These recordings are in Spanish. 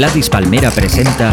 Gladys Palmera presenta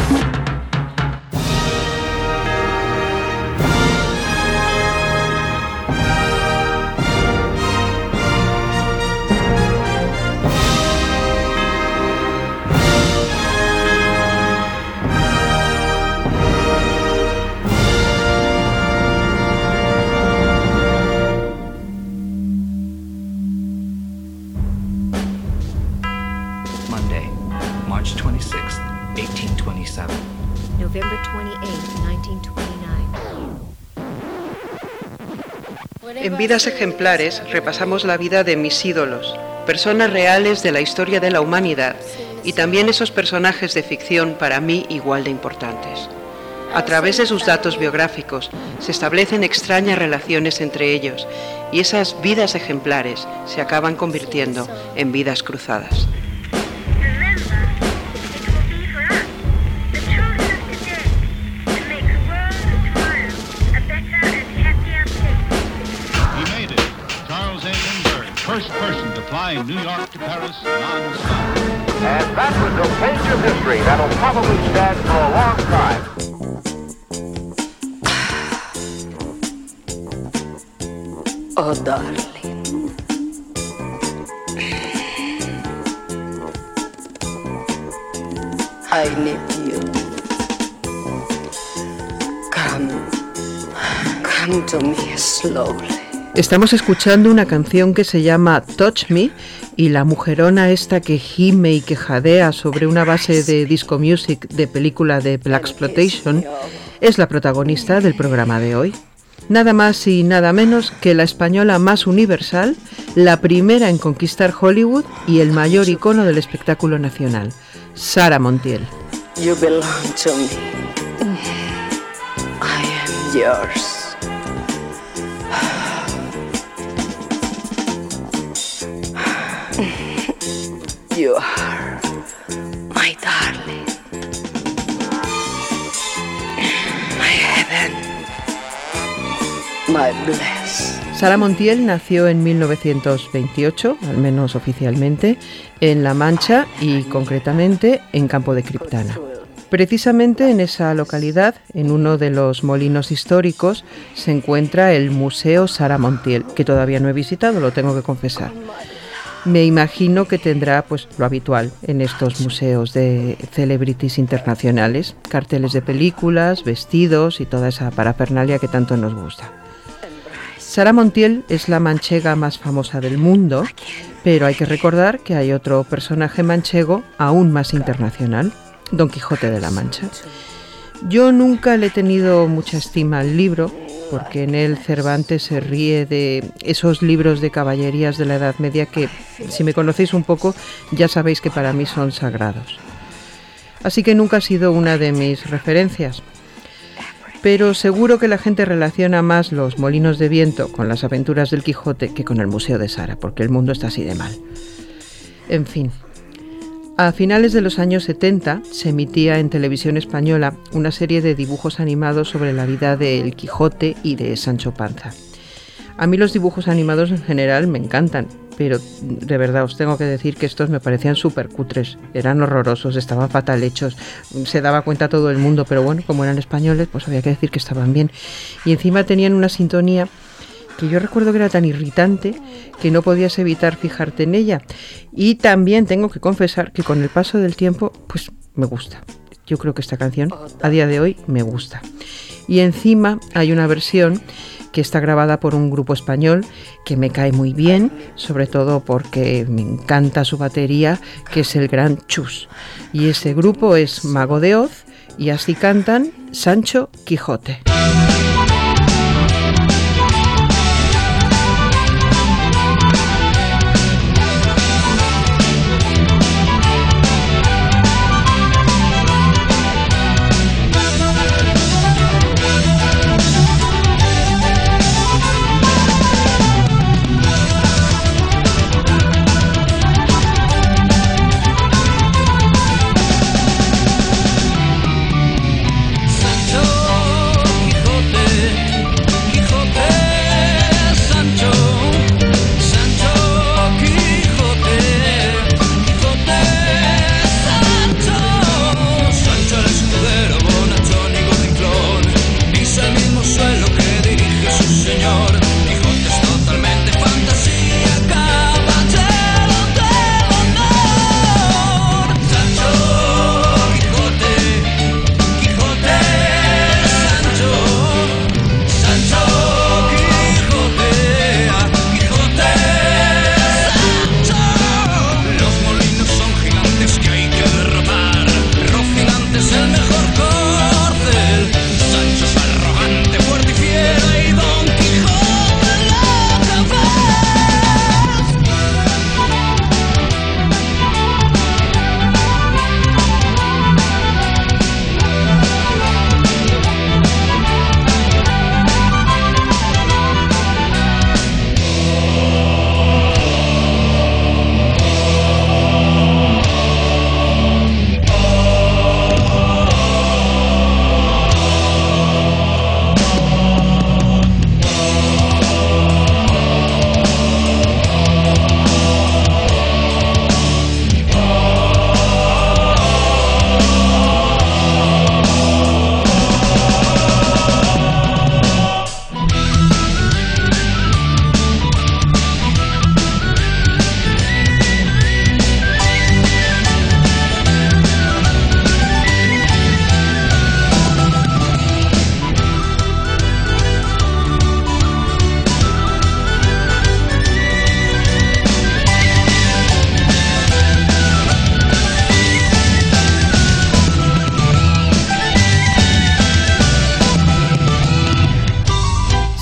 Vidas Ejemplares repasamos la vida de mis ídolos, personas reales de la historia de la humanidad y también esos personajes de ficción para mí igual de importantes. A través de sus datos biográficos se establecen extrañas relaciones entre ellos y esas vidas ejemplares se acaban convirtiendo en vidas cruzadas. Person to fly New York to Paris non-stop. And that was a page of history that'll probably stand for a long time. Oh, darling. I need you. Come, come to me slowly. Estamos escuchando una canción que se llama Touch Me y la mujerona esta que gime y que jadea sobre una base de disco music de película de Black Exploitation es la protagonista del programa de hoy. Nada más y nada menos que la española más universal, la primera en conquistar Hollywood y el mayor icono del espectáculo nacional, Sara Montiel. You. Sara Montiel nació en 1928, al menos oficialmente, en La Mancha y concretamente en Campo de Criptana. Precisamente en esa localidad, en uno de los molinos históricos, se encuentra el Museo Sara Montiel, que todavía no he visitado, lo tengo que confesar. Me imagino que tendrá pues lo habitual en estos museos de celebrities internacionales, carteles de películas, vestidos y toda esa parafernalia que tanto nos gusta. Sara Montiel es la manchega más famosa del mundo, pero hay que recordar que hay otro personaje manchego aún más internacional, Don Quijote de la Mancha. Yo nunca le he tenido mucha estima al libro, porque en él Cervantes se ríe de esos libros de caballerías de la Edad Media que, si me conocéis un poco, ya sabéis que para mí son sagrados. Así que nunca ha sido una de mis referencias. Pero seguro que la gente relaciona más los molinos de viento con las aventuras del Quijote que con el Museo de Sara, porque el mundo está así de mal. En fin, a finales de los años 70 se emitía en televisión española una serie de dibujos animados sobre la vida del Quijote y de Sancho Panza. A mí los dibujos animados en general me encantan, pero de verdad os tengo que decir que estos me parecían súper cutres, eran horrorosos, estaban fatal hechos, se daba cuenta todo el mundo, pero bueno, como eran españoles, pues había que decir que estaban bien. Y encima tenían una sintonía que yo recuerdo que era tan irritante que no podías evitar fijarte en ella. Y también tengo que confesar que con el paso del tiempo, pues me gusta. Yo creo que esta canción a día de hoy me gusta. Y encima hay una versión que está grabada por un grupo español que me cae muy bien, sobre todo porque me encanta su batería, que es el Gran Chus. Y ese grupo es Mago de Oz y así cantan Sancho Quijote.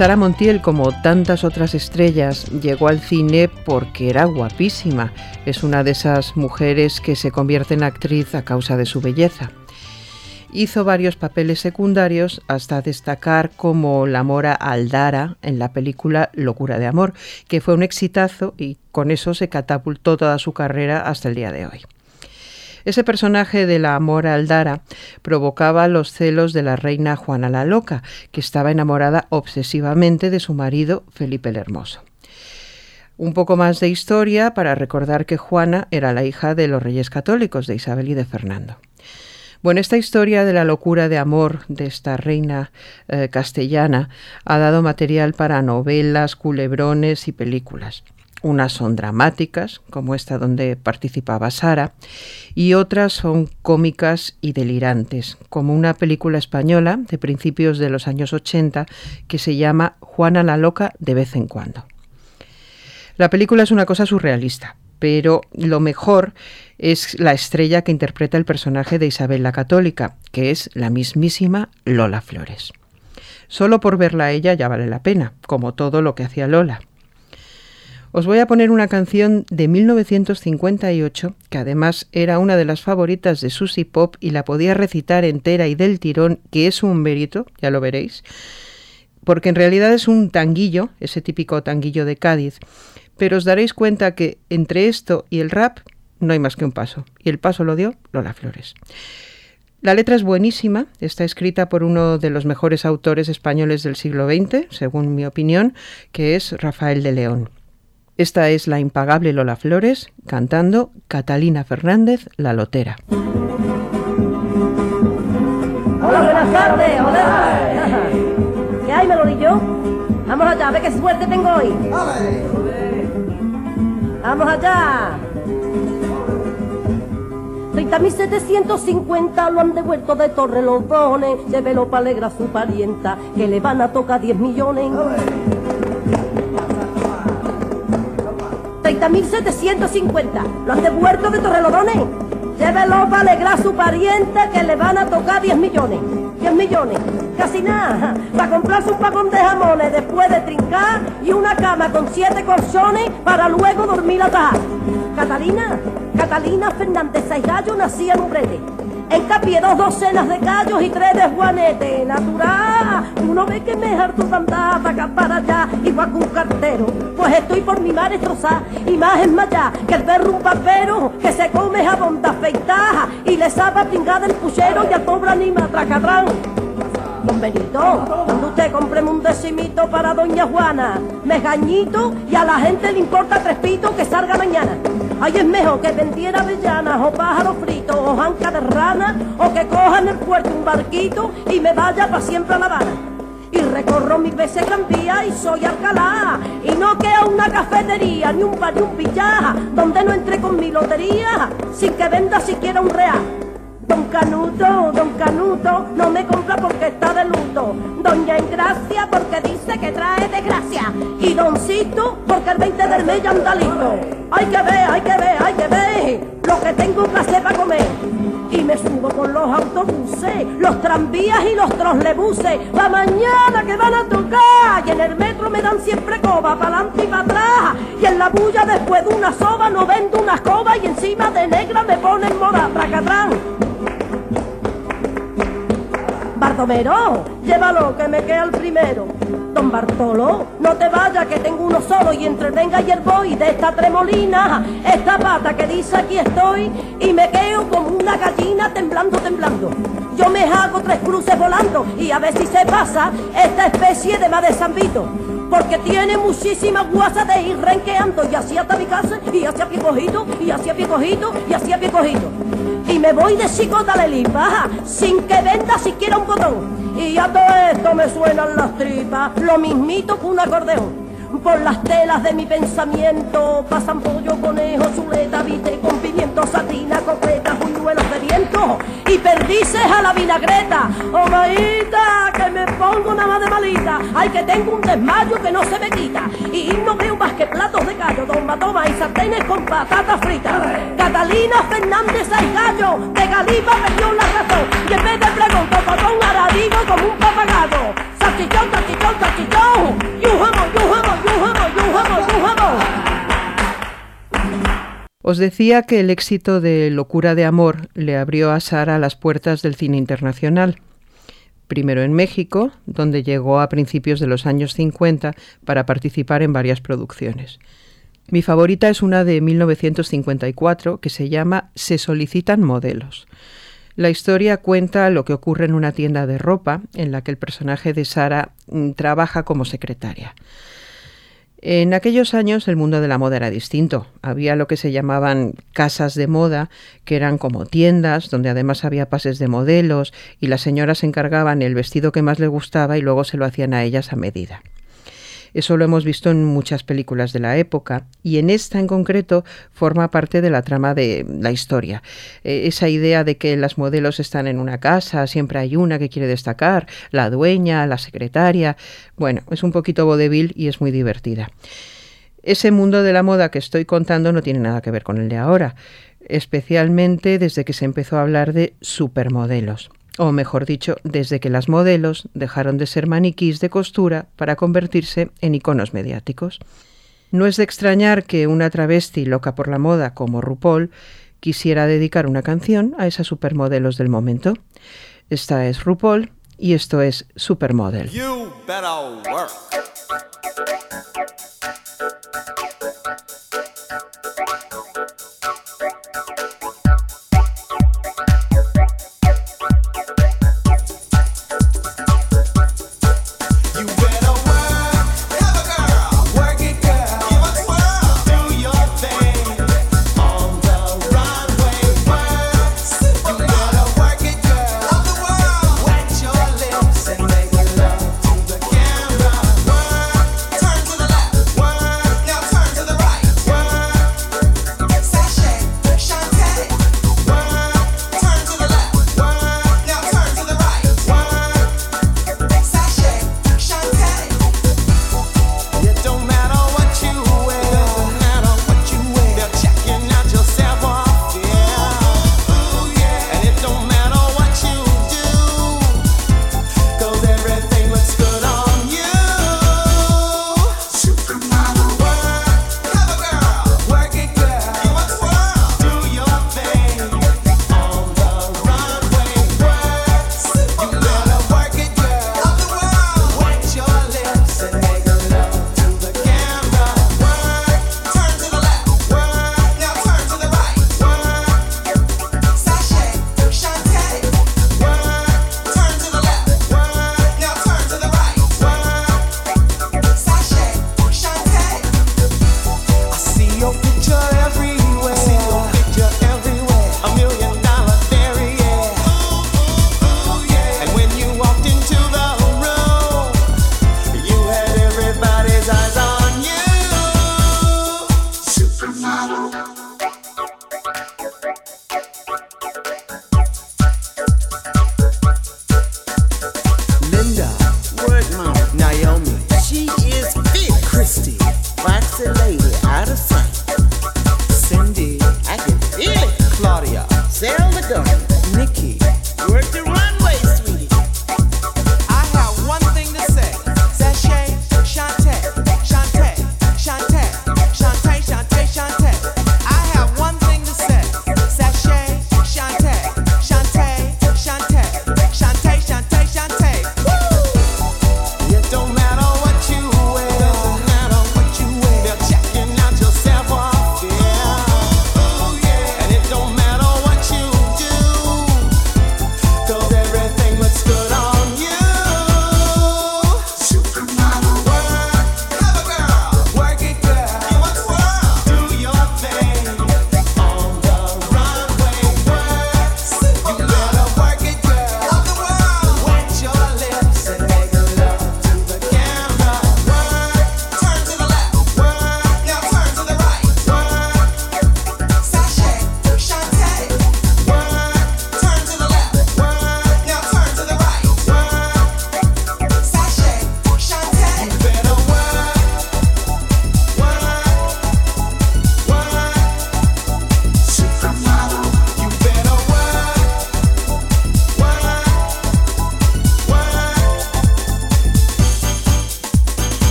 Sara Montiel, como tantas otras estrellas, llegó al cine porque era guapísima. Es una de esas mujeres que se convierte en actriz a causa de su belleza. Hizo varios papeles secundarios hasta destacar como la mora Aldara en la película Locura de Amor, que fue un exitazo y con eso se catapultó toda su carrera hasta el día de hoy. Ese personaje de la Mora Aldara provocaba los celos de la reina Juana la Loca, que estaba enamorada obsesivamente de su marido Felipe el Hermoso. Un poco más de historia para recordar que Juana era la hija de los reyes católicos de Isabel y de Fernando. Bueno, esta historia de la locura de amor de esta reina eh, castellana ha dado material para novelas, culebrones y películas. Unas son dramáticas, como esta donde participaba Sara, y otras son cómicas y delirantes, como una película española de principios de los años 80 que se llama Juana la Loca de vez en cuando. La película es una cosa surrealista, pero lo mejor es la estrella que interpreta el personaje de Isabel la Católica, que es la mismísima Lola Flores. Solo por verla a ella ya vale la pena, como todo lo que hacía Lola. Os voy a poner una canción de 1958, que además era una de las favoritas de Susy Pop y la podía recitar entera y del tirón, que es un mérito, ya lo veréis, porque en realidad es un tanguillo, ese típico tanguillo de Cádiz, pero os daréis cuenta que entre esto y el rap no hay más que un paso, y el paso lo dio Lola Flores. La letra es buenísima, está escrita por uno de los mejores autores españoles del siglo XX, según mi opinión, que es Rafael de León. Esta es la impagable Lola Flores cantando Catalina Fernández, La Lotera. Hola, buenas tardes, hola. ¿Qué hay, Melodillo? Vamos allá, a qué suerte tengo hoy. Vamos allá. 30.750 lo han devuelto de Torre los dones. Llévelo para alegrar a su parienta, que le van a tocar 10 millones. 30.750 lo han devuelto de Torrelodones. Llévelo para alegrar a su parienta que le van a tocar 10 millones. 10 millones, casi nada. Para comprarse un vagón de jamones después de trincar y una cama con siete colchones para luego dormir atrás. Catalina, Catalina Fernández Saigallo nacía en Ubrete. En dos docenas de gallos y tres de juanete. Natural, uno ve que me harto tanta acá para allá, igual que un cartero. Pues estoy por mi madre destrozar y más es más allá que el perro un papero que se come jabón de afeitar y le sabe pringada el puchero y a cobra ni matracatrán. Don Benito, cuando usted compre un decimito para Doña Juana, me gañito y a la gente le importa tres pitos que salga mañana. Ay, es mejor que vendiera avellanas o pájaros fritos o janca de rana o que coja en el puerto un barquito y me vaya para siempre a La Habana. Y recorro mil veces Gran y soy Alcalá. Y no queda una cafetería, ni un bar, ni un pillaja, donde no entre con mi lotería, sin que venda siquiera un real. Don Canuto, don Canuto, no me compra porque está de luto. Doña Ingracia porque dice que trae desgracia. Y Doncito porque el 20 del mes ya anda listo. Hay que ver, hay que ver, hay que ver lo que tengo que hacer para comer. Y me subo con los autobuses, los tranvías y los troslebuses. La mañana que van a tocar. Y en el metro me dan siempre coba, para adelante y para atrás. Y en la bulla después de una soba no vendo una escoba. Y encima de negra me ponen moda, tracatrán. Bartomero, llévalo que me queda el primero. Don Bartolo, no te vayas que tengo uno solo y entre el venga y el voy de esta tremolina, esta pata que dice aquí estoy y me quedo como una gallina temblando, temblando. Yo me hago tres cruces volando y a ver si se pasa esta especie de más de zambito. Porque tiene muchísimas guasas de ir renqueando y así hasta mi casa y así a pie cojito y así a pie cojito y así a pie cojito y me voy de chicota de lipa, sin que venda siquiera un botón. Y a todo esto me suenan las tripas, lo mismito que un acordeón. Por las telas de mi pensamiento pasan pollo, conejo, chuleta, vite con pimiento, satina, coqueta, buñuelos de viento y perdices a la vinagreta. Oh, maíta, que me pongo nada más de malita. Ay, que tengo un desmayo que no se me quita. Y no veo más que platos de gallo, toma, toma y sartenes con patatas fritas. Catalina Fernández hay gallo, de Galipa perdió la razón. Y en vez de pregón, tocotón, ahora digo como un papagayo. Os decía que el éxito de Locura de Amor le abrió a Sara las puertas del cine internacional primero en México, donde llegó a principios de los años 50 para participar en varias producciones. Mi favorita es una de 1954 que se llama Se solicitan modelos. La historia cuenta lo que ocurre en una tienda de ropa en la que el personaje de Sara mm, trabaja como secretaria. En aquellos años el mundo de la moda era distinto. Había lo que se llamaban casas de moda, que eran como tiendas, donde además había pases de modelos y las señoras encargaban el vestido que más les gustaba y luego se lo hacían a ellas a medida. Eso lo hemos visto en muchas películas de la época y en esta en concreto forma parte de la trama de la historia. Eh, esa idea de que las modelos están en una casa, siempre hay una que quiere destacar, la dueña, la secretaria. Bueno, es un poquito vodevil y es muy divertida. Ese mundo de la moda que estoy contando no tiene nada que ver con el de ahora, especialmente desde que se empezó a hablar de supermodelos o mejor dicho, desde que las modelos dejaron de ser maniquís de costura para convertirse en iconos mediáticos. No es de extrañar que una travesti loca por la moda como RuPaul quisiera dedicar una canción a esas supermodelos del momento. Esta es RuPaul y esto es Supermodel.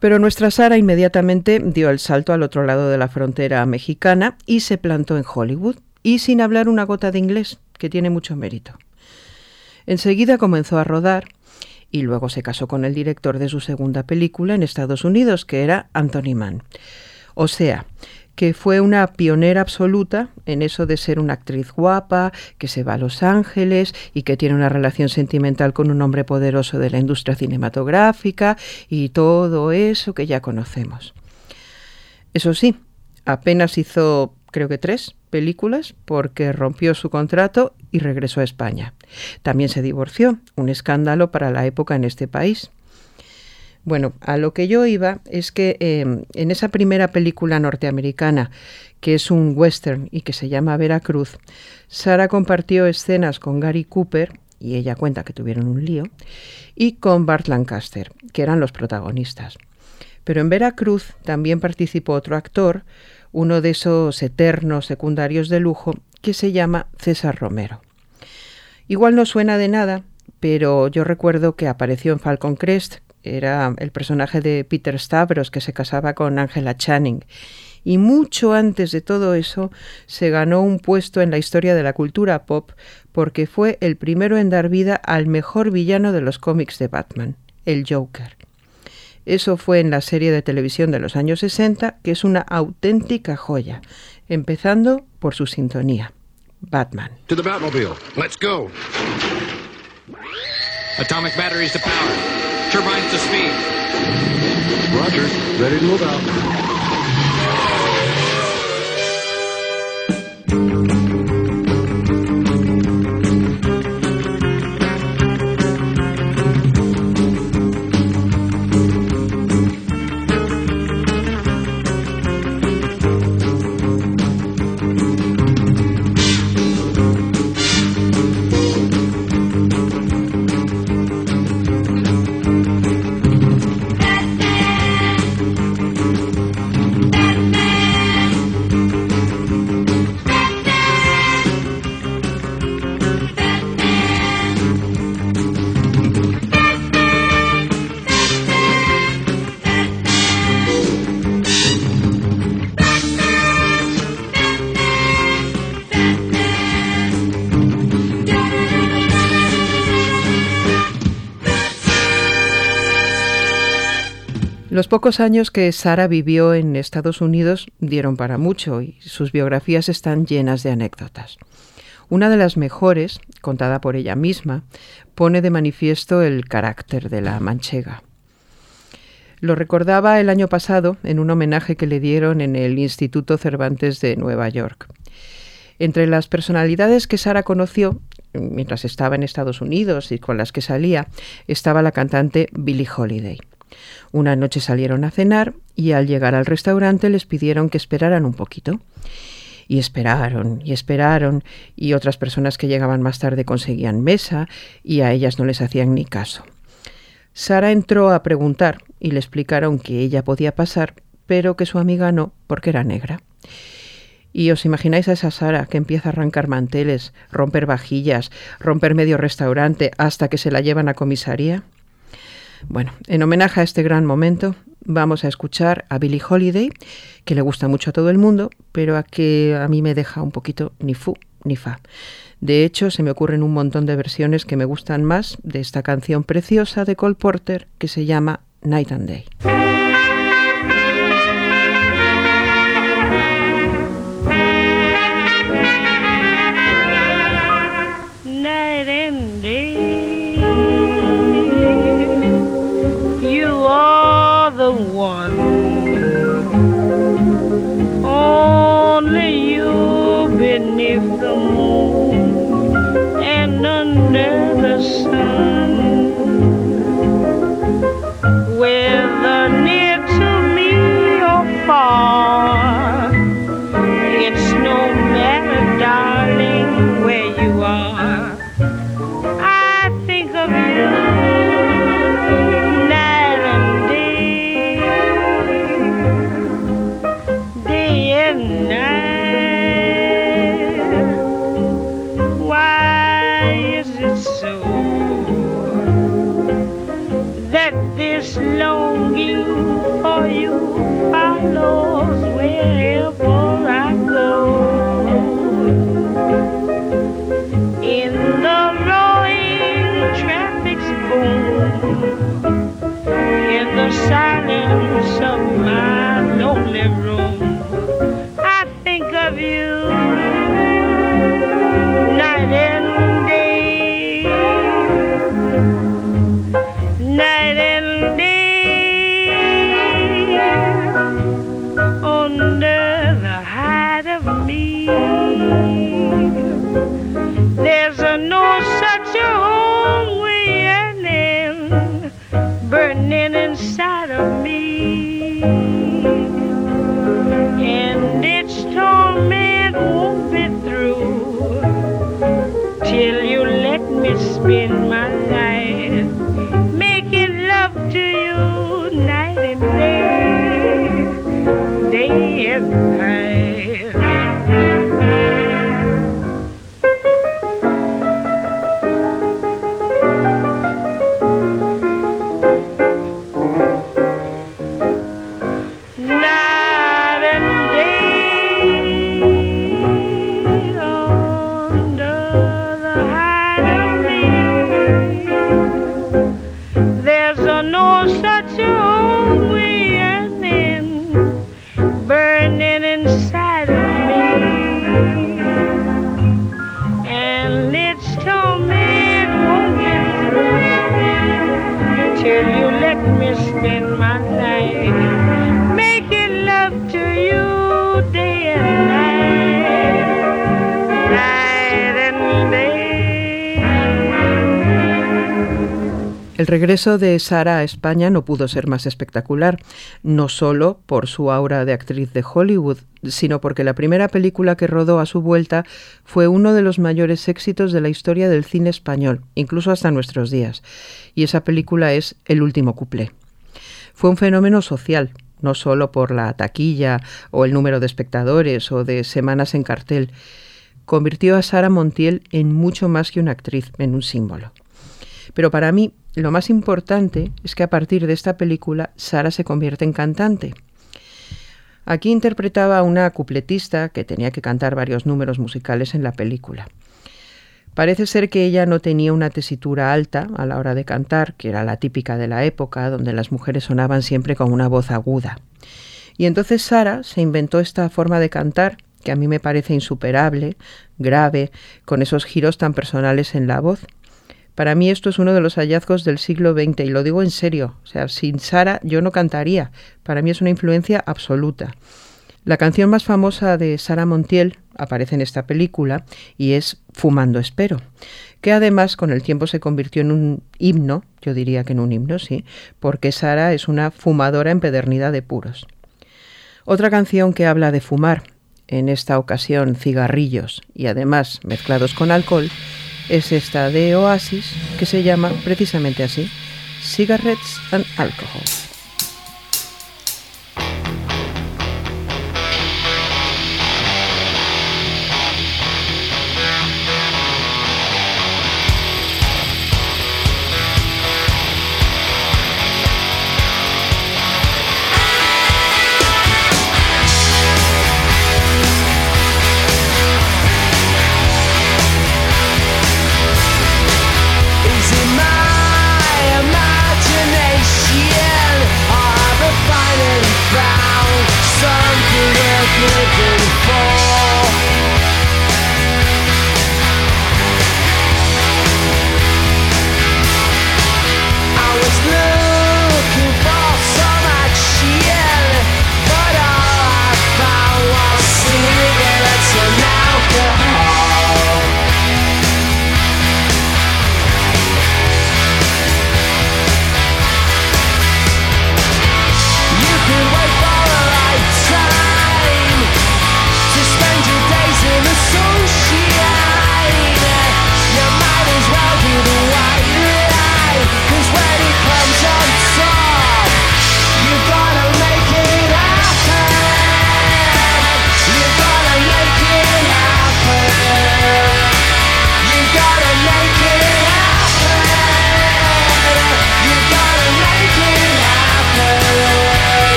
Pero nuestra Sara inmediatamente dio el salto al otro lado de la frontera mexicana y se plantó en Hollywood, y sin hablar una gota de inglés, que tiene mucho mérito. Enseguida comenzó a rodar y luego se casó con el director de su segunda película en Estados Unidos, que era Anthony Mann. O sea, que fue una pionera absoluta en eso de ser una actriz guapa, que se va a Los Ángeles y que tiene una relación sentimental con un hombre poderoso de la industria cinematográfica y todo eso que ya conocemos. Eso sí, apenas hizo, creo que tres películas, porque rompió su contrato y regresó a España. También se divorció, un escándalo para la época en este país. Bueno, a lo que yo iba es que eh, en esa primera película norteamericana, que es un western y que se llama Veracruz, Sara compartió escenas con Gary Cooper, y ella cuenta que tuvieron un lío, y con Bart Lancaster, que eran los protagonistas. Pero en Veracruz también participó otro actor, uno de esos eternos secundarios de lujo, que se llama César Romero. Igual no suena de nada, pero yo recuerdo que apareció en Falcon Crest, era el personaje de Peter Stavros que se casaba con Angela Channing. Y mucho antes de todo eso se ganó un puesto en la historia de la cultura pop porque fue el primero en dar vida al mejor villano de los cómics de Batman, el Joker. Eso fue en la serie de televisión de los años 60, que es una auténtica joya, empezando por su sintonía. Batman. To the Batmobile. Let's go. Atomic batteries to power. Turbines to speed. Roger. Ready to move out. Los pocos años que Sara vivió en Estados Unidos dieron para mucho y sus biografías están llenas de anécdotas. Una de las mejores, contada por ella misma, pone de manifiesto el carácter de la manchega. Lo recordaba el año pasado en un homenaje que le dieron en el Instituto Cervantes de Nueva York. Entre las personalidades que Sara conoció mientras estaba en Estados Unidos y con las que salía, estaba la cantante Billie Holiday. Una noche salieron a cenar y al llegar al restaurante les pidieron que esperaran un poquito. Y esperaron y esperaron y otras personas que llegaban más tarde conseguían mesa y a ellas no les hacían ni caso. Sara entró a preguntar y le explicaron que ella podía pasar, pero que su amiga no, porque era negra. Y os imagináis a esa Sara que empieza a arrancar manteles, romper vajillas, romper medio restaurante hasta que se la llevan a comisaría. Bueno, en homenaje a este gran momento, vamos a escuchar a Billie Holiday, que le gusta mucho a todo el mundo, pero a que a mí me deja un poquito ni fu ni fa. De hecho, se me ocurren un montón de versiones que me gustan más de esta canción preciosa de Cole Porter que se llama Night and Day. Inside of me, regreso de Sara a España no pudo ser más espectacular, no solo por su aura de actriz de Hollywood, sino porque la primera película que rodó a su vuelta fue uno de los mayores éxitos de la historia del cine español, incluso hasta nuestros días. Y esa película es El último cuplé. Fue un fenómeno social, no solo por la taquilla o el número de espectadores o de semanas en cartel. Convirtió a Sara Montiel en mucho más que una actriz, en un símbolo. Pero para mí, lo más importante es que a partir de esta película, Sara se convierte en cantante. Aquí interpretaba a una cupletista que tenía que cantar varios números musicales en la película. Parece ser que ella no tenía una tesitura alta a la hora de cantar, que era la típica de la época, donde las mujeres sonaban siempre con una voz aguda. Y entonces Sara se inventó esta forma de cantar, que a mí me parece insuperable, grave, con esos giros tan personales en la voz. Para mí esto es uno de los hallazgos del siglo XX y lo digo en serio. O sea, sin Sara yo no cantaría. Para mí es una influencia absoluta. La canción más famosa de Sara Montiel aparece en esta película y es Fumando Espero, que además con el tiempo se convirtió en un himno, yo diría que en un himno, sí, porque Sara es una fumadora empedernida de puros. Otra canción que habla de fumar, en esta ocasión cigarrillos y además mezclados con alcohol, es esta de Oasis, que se llama precisamente así, Cigarettes and Alcohol.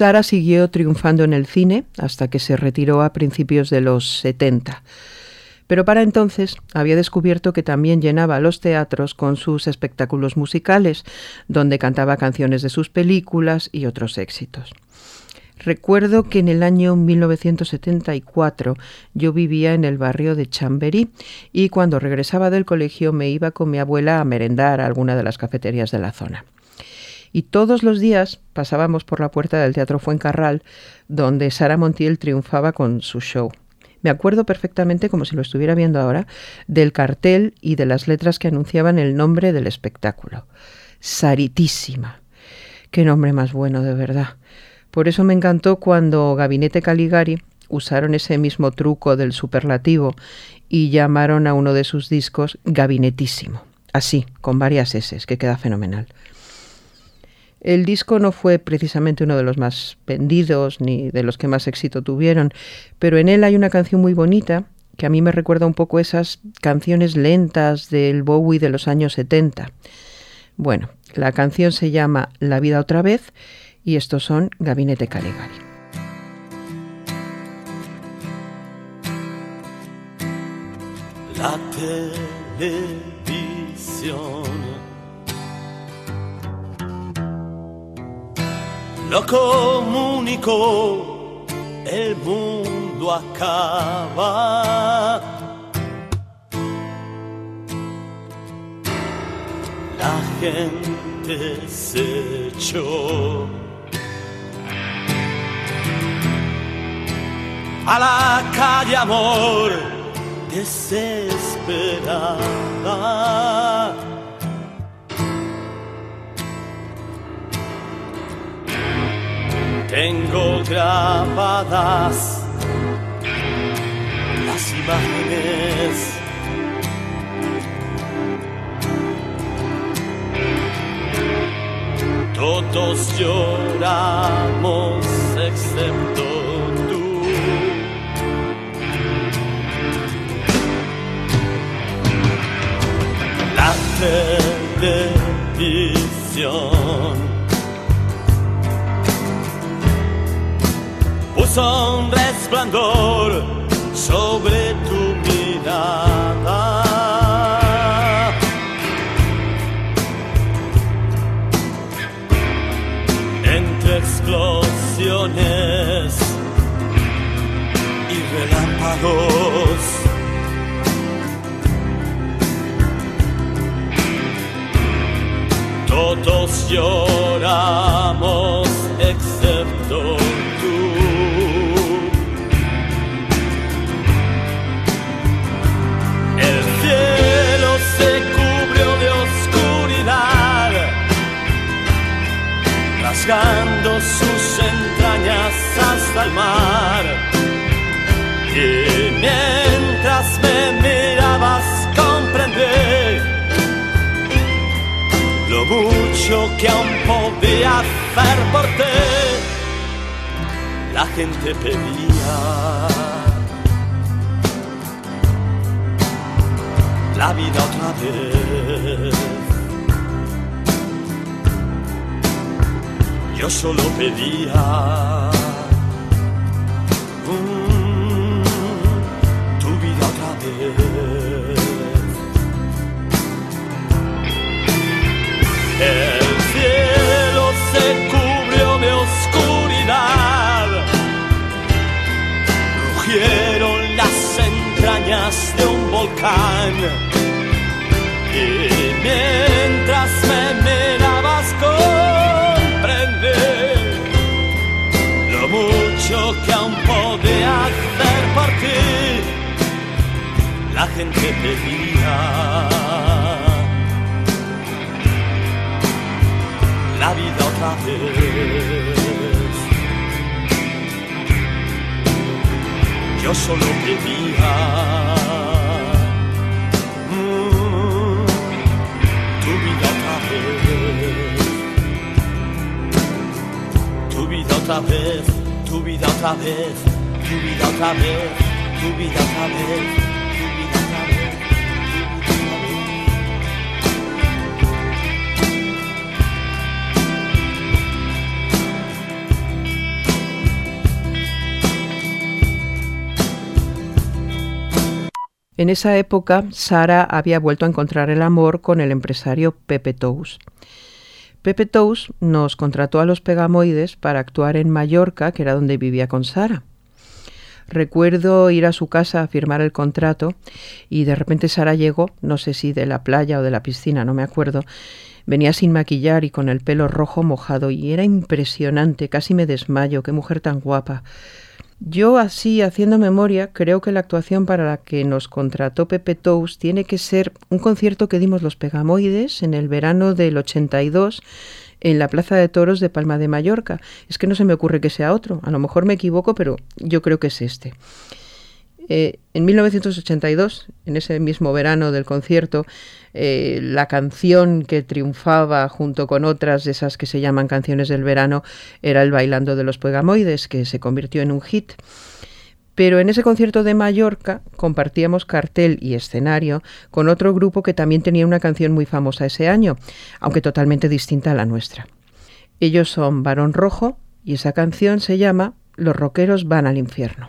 Sara siguió triunfando en el cine hasta que se retiró a principios de los 70. Pero para entonces había descubierto que también llenaba los teatros con sus espectáculos musicales, donde cantaba canciones de sus películas y otros éxitos. Recuerdo que en el año 1974 yo vivía en el barrio de Chamberí y cuando regresaba del colegio me iba con mi abuela a merendar a alguna de las cafeterías de la zona. Y todos los días pasábamos por la puerta del Teatro Fuencarral, donde Sara Montiel triunfaba con su show. Me acuerdo perfectamente, como si lo estuviera viendo ahora, del cartel y de las letras que anunciaban el nombre del espectáculo. Saritísima. Qué nombre más bueno, de verdad. Por eso me encantó cuando Gabinete Caligari usaron ese mismo truco del superlativo y llamaron a uno de sus discos Gabinetísimo. Así, con varias S, que queda fenomenal. El disco no fue precisamente uno de los más vendidos ni de los que más éxito tuvieron, pero en él hay una canción muy bonita que a mí me recuerda un poco esas canciones lentas del Bowie de los años 70. Bueno, la canción se llama La vida otra vez y estos son Gabinete Caligari. La lo comunico. El mundo acaba. La gente se echó. A la calle amor desesperada tengo grabadas las imágenes. Todos lloramos excepto tú. La televisión son resplandor sobre tu mirada. Entre explosiones y relámpagos. Todos lloramos rasgando sus entrañas hasta el mar. Y mientras me mirabas comprendí lo mucho que aún podía hacer por ti. La gente pedía la vida otra vez. Yo solo pedía tu vida otra vez. El cielo se cubrió de oscuridad, rugieron las entrañas de un volcán. Y mucho que aún podía hacer por ti. La gente pedía la vida otra vez. Yo solo pedía mm, tu vida otra vez, tu vida otra vez, tu vida otra vez, tu vida otra vez, tu vida otra vez. En esa época, Sara había vuelto a encontrar el amor con el empresario Pepe Tous. Pepe Tous nos contrató a los Pegamoides para actuar en Mallorca, que era donde vivía con Sara. Recuerdo ir a su casa a firmar el contrato y de repente Sara llegó, no sé si de la playa o de la piscina, no me acuerdo. Venía sin maquillar y con el pelo rojo mojado y era impresionante, casi me desmayo, qué mujer tan guapa. Yo así, haciendo memoria, creo que la actuación para la que nos contrató Pepe Tous tiene que ser un concierto que dimos los Pegamoides en el verano del 82 en la Plaza de Toros de Palma de Mallorca. Es que no se me ocurre que sea otro, a lo mejor me equivoco, pero yo creo que es este. Eh, en 1982, en ese mismo verano del concierto, eh, la canción que triunfaba junto con otras de esas que se llaman canciones del verano era el Bailando de los Pegamoides, que se convirtió en un hit. Pero en ese concierto de Mallorca compartíamos cartel y escenario con otro grupo que también tenía una canción muy famosa ese año, aunque totalmente distinta a la nuestra. Ellos son Barón Rojo y esa canción se llama Los rockeros van al infierno.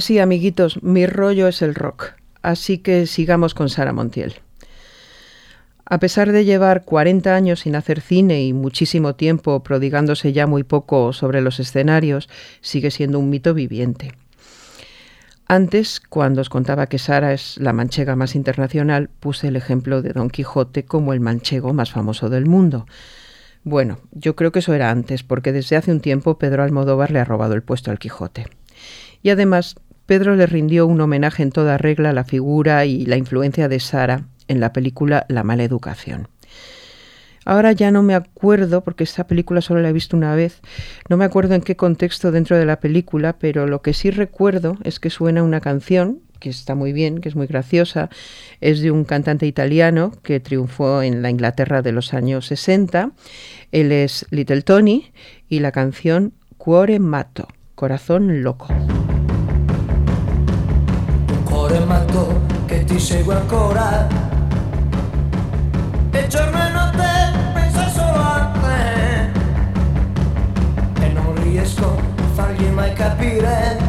Pues sí, amiguitos, mi rollo es el rock, así que sigamos con Sara Montiel. A pesar de llevar 40 años sin hacer cine y muchísimo tiempo prodigándose ya muy poco sobre los escenarios, sigue siendo un mito viviente. Antes, cuando os contaba que Sara es la manchega más internacional, puse el ejemplo de Don Quijote como el manchego más famoso del mundo. Bueno, yo creo que eso era antes, porque desde hace un tiempo Pedro Almodóvar le ha robado el puesto al Quijote. Y además, Pedro le rindió un homenaje en toda regla a la figura y la influencia de Sara en la película La mala educación. Ahora ya no me acuerdo, porque esta película solo la he visto una vez, no me acuerdo en qué contexto dentro de la película, pero lo que sí recuerdo es que suena una canción que está muy bien, que es muy graciosa, es de un cantante italiano que triunfó en la Inglaterra de los años 60. Él es Little Tony y la canción Cuore Matto, Corazón Loco. Matto che ti segue ancora. E giorno e notte pensa solo a te. E non riesco a fargli mai capire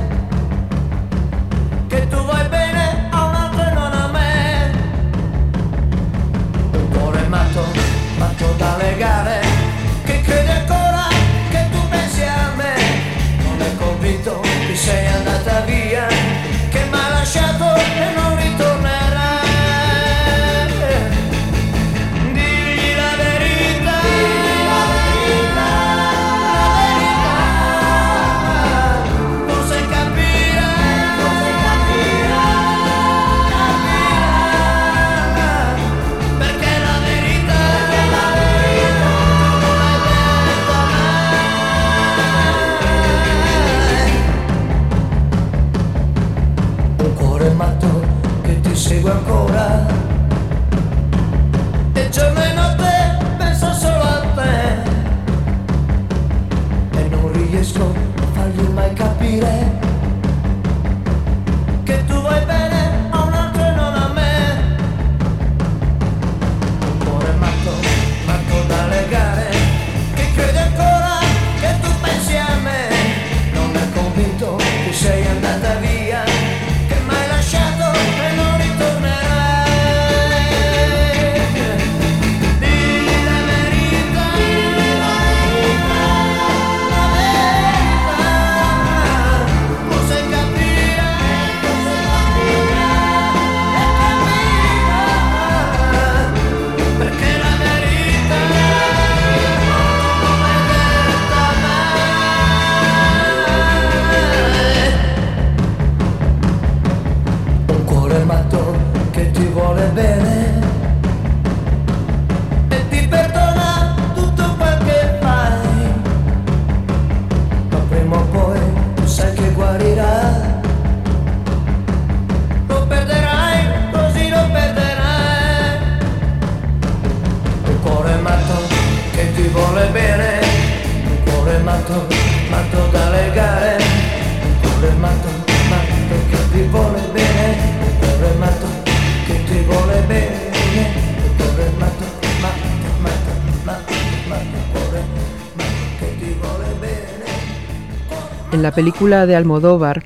En la película de Almodóvar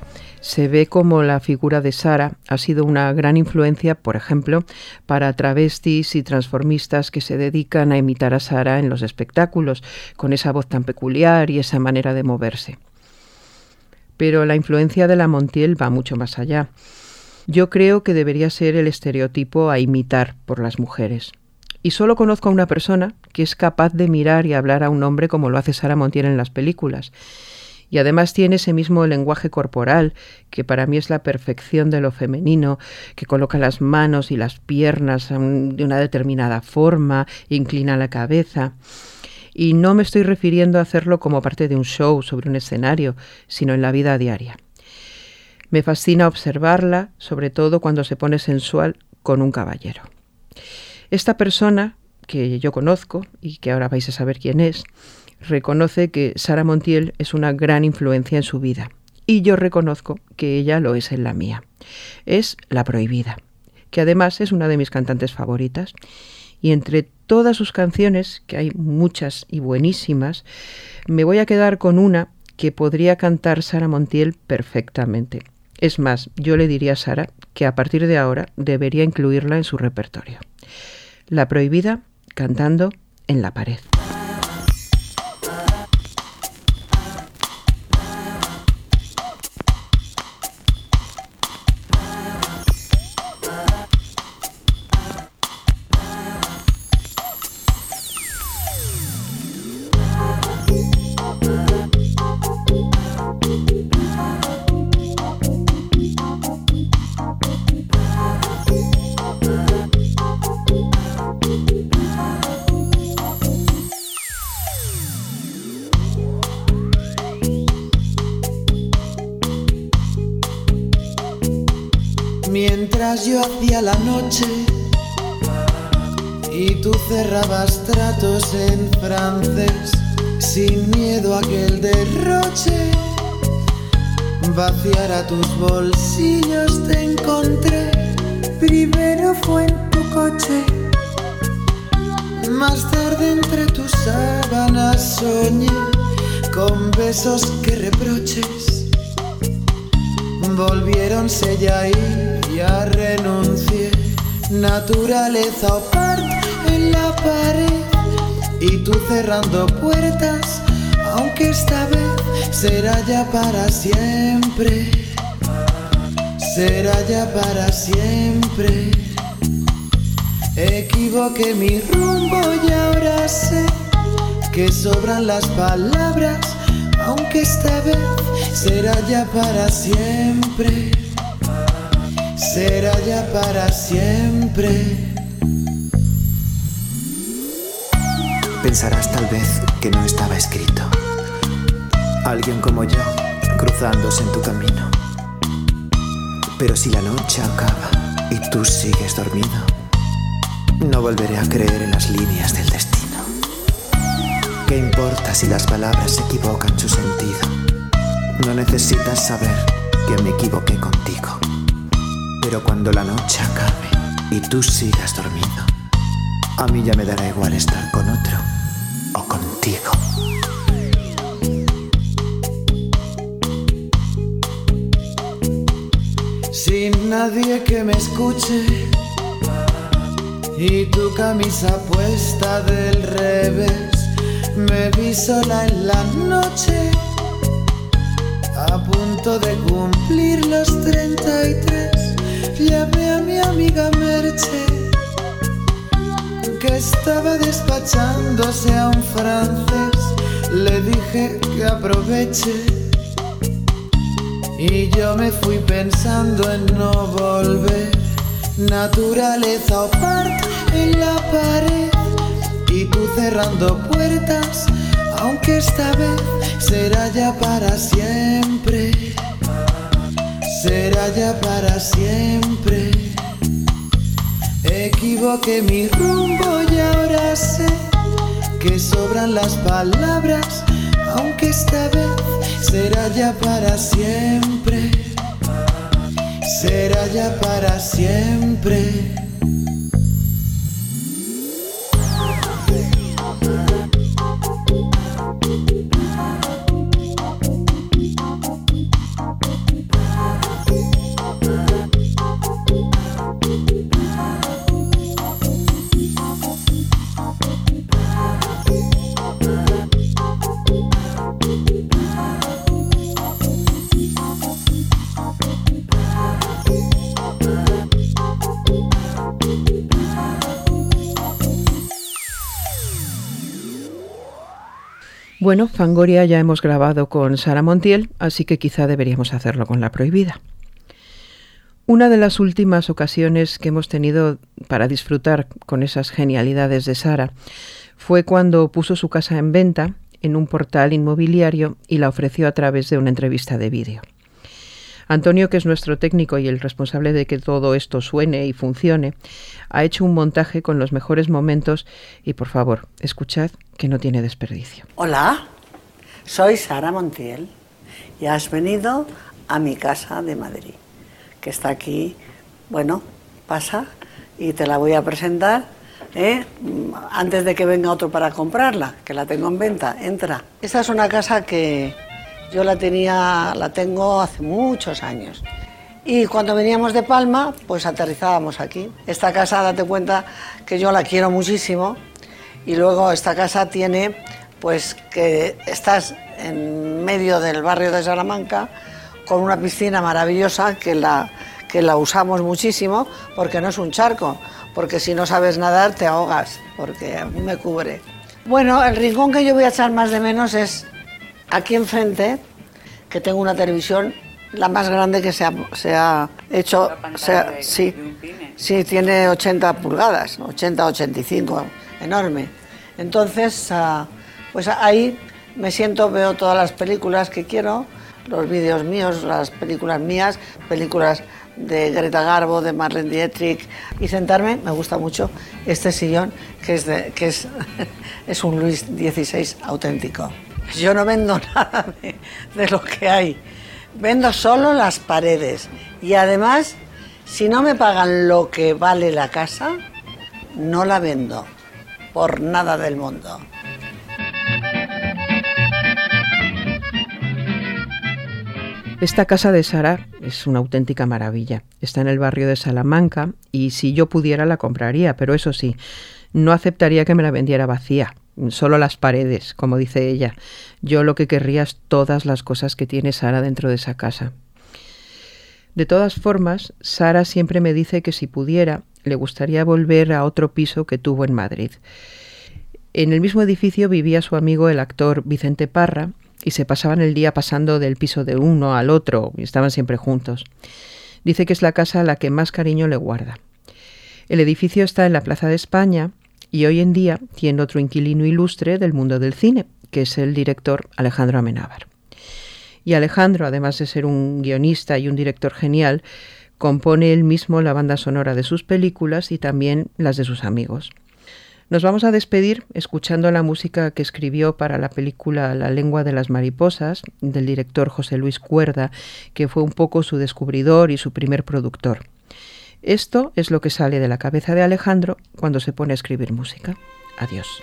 se ve como la figura de Sara ha sido una gran influencia, por ejemplo, para travestis y transformistas que se dedican a imitar a Sara en los espectáculos, con esa voz tan peculiar y esa manera de moverse. Pero la influencia de la Montiel va mucho más allá. Yo creo que debería ser el estereotipo a imitar por las mujeres. Y solo conozco a una persona que es capaz de mirar y hablar a un hombre como lo hace Sara Montiel en las películas. Y además tiene ese mismo lenguaje corporal, que para mí es la perfección de lo femenino, que coloca las manos y las piernas um, de una determinada forma, inclina la cabeza. Y no me estoy refiriendo a hacerlo como parte de un show sobre un escenario, sino en la vida diaria. Me fascina observarla, sobre todo cuando se pone sensual con un caballero. Esta persona, que yo conozco y que ahora vais a saber quién es, reconoce que Sara Montiel es una gran influencia en su vida. Y yo reconozco que ella lo es en la mía. Es La Prohibida, que además es una de mis cantantes favoritas. Y entre todas sus canciones, que hay muchas y buenísimas, me voy a quedar con una que podría cantar Sara Montiel perfectamente. Es más, yo le diría a Sara que a partir de ahora debería incluirla en su repertorio. La prohibida cantando en la pared. Para siempre. Equivoqué mi rumbo y ahora sé que sobran las palabras, aunque esta vez será ya para siempre, será ya para siempre. Pensarás tal vez que no estaba escrito. Alguien como yo cruzándose en tu camino. Pero si la noche acaba y tú sigues dormido, no volveré a creer en las líneas del destino. ¿Qué importa si las palabras equivocan su sentido? No necesitas saber que me equivoqué contigo. Pero cuando la noche acabe y tú sigas dormido, a mí ya me dará igual estar con otro o contigo. Sin nadie que me escuche. Y tu camisa puesta del revés, me vi sola en la noche a punto de cumplir los 33, llamé a mi amiga Merche, que estaba despachándose a un francés. Le dije que aproveche y yo me fui pensando en no volver. Naturaleza o parte en la pared y tú cerrando puertas aunque esta vez será ya para siempre, será ya para siempre. Equivoqué mi rumbo y ahora sé que sobran las palabras, aunque esta vez será ya para siempre, será ya para siempre. Bueno, Fangoria ya hemos grabado con Sara Montiel, así que quizá deberíamos hacerlo con La Prohibida. Una de las últimas ocasiones que hemos tenido para disfrutar con esas genialidades de Sara fue cuando puso su casa en venta en un portal inmobiliario y la ofreció a través de una entrevista de vídeo. Antonio, que es nuestro técnico y el responsable de que todo esto suene y funcione, ha hecho un montaje con los mejores momentos y por favor, escuchad que no tiene desperdicio. Hola, soy Sara Montiel y has venido a mi casa de Madrid, que está aquí, bueno, pasa y te la voy a presentar ¿eh? antes de que venga otro para comprarla, que la tengo en venta, entra. Esta es una casa que yo la tenía, la tengo hace muchos años Y cuando veníamos de Palma, pues aterrizábamos aquí. Esta casa, date cuenta que yo la quiero muchísimo. Y luego esta casa tiene, pues que estás en medio del barrio de Salamanca, con una piscina maravillosa que la, que la usamos muchísimo, porque no es un charco, porque si no sabes nadar te ahogas, porque a mí me cubre. Bueno, el rincón que yo voy a echar más de menos es aquí enfrente, que tengo una televisión la más grande que se ha, se ha hecho. se ha- sí, sí, tiene 80 pulgadas, 80, 85, enorme. Entonces, ah, pues ahí me siento, veo todas las películas que quiero, los vídeos míos, las películas mías, películas de Greta Garbo, de Marlene Dietrich, y sentarme, me gusta mucho este sillón que es, de- que es, es un Luis XVI auténtico. Yo no vendo nada de, lo que hay, vendo solo las paredes y además, si no me pagan lo que vale la casa, no la vendo por nada del mundo. Esta casa de Sara es una auténtica maravilla. Está en el barrio de Salamanca y si yo pudiera la compraría, pero eso sí, no aceptaría que me la vendiera vacía, solo las paredes, como dice ella. Yo lo que querría es todas las cosas que tiene Sara dentro de esa casa. De todas formas, Sara siempre me dice que si pudiera, le gustaría volver a otro piso que tuvo en Madrid. En el mismo edificio vivía su amigo el actor Vicente Parra y se pasaban el día pasando del piso de uno al otro y estaban siempre juntos. Dice que es la casa a la que más cariño le guarda. El edificio está en la Plaza de España y hoy en día tiene otro inquilino ilustre del mundo del cine, que es el director Alejandro Amenábar. Y Alejandro, además de ser un guionista y un director genial, compone él mismo la banda sonora de sus películas y también las de sus amigos. Nos vamos a despedir escuchando la música que escribió para la película La lengua de las mariposas del director José Luis Cuerda, que fue un poco su descubridor y su primer productor. Esto es lo que sale de la cabeza de Alejandro cuando se pone a escribir música. Adiós.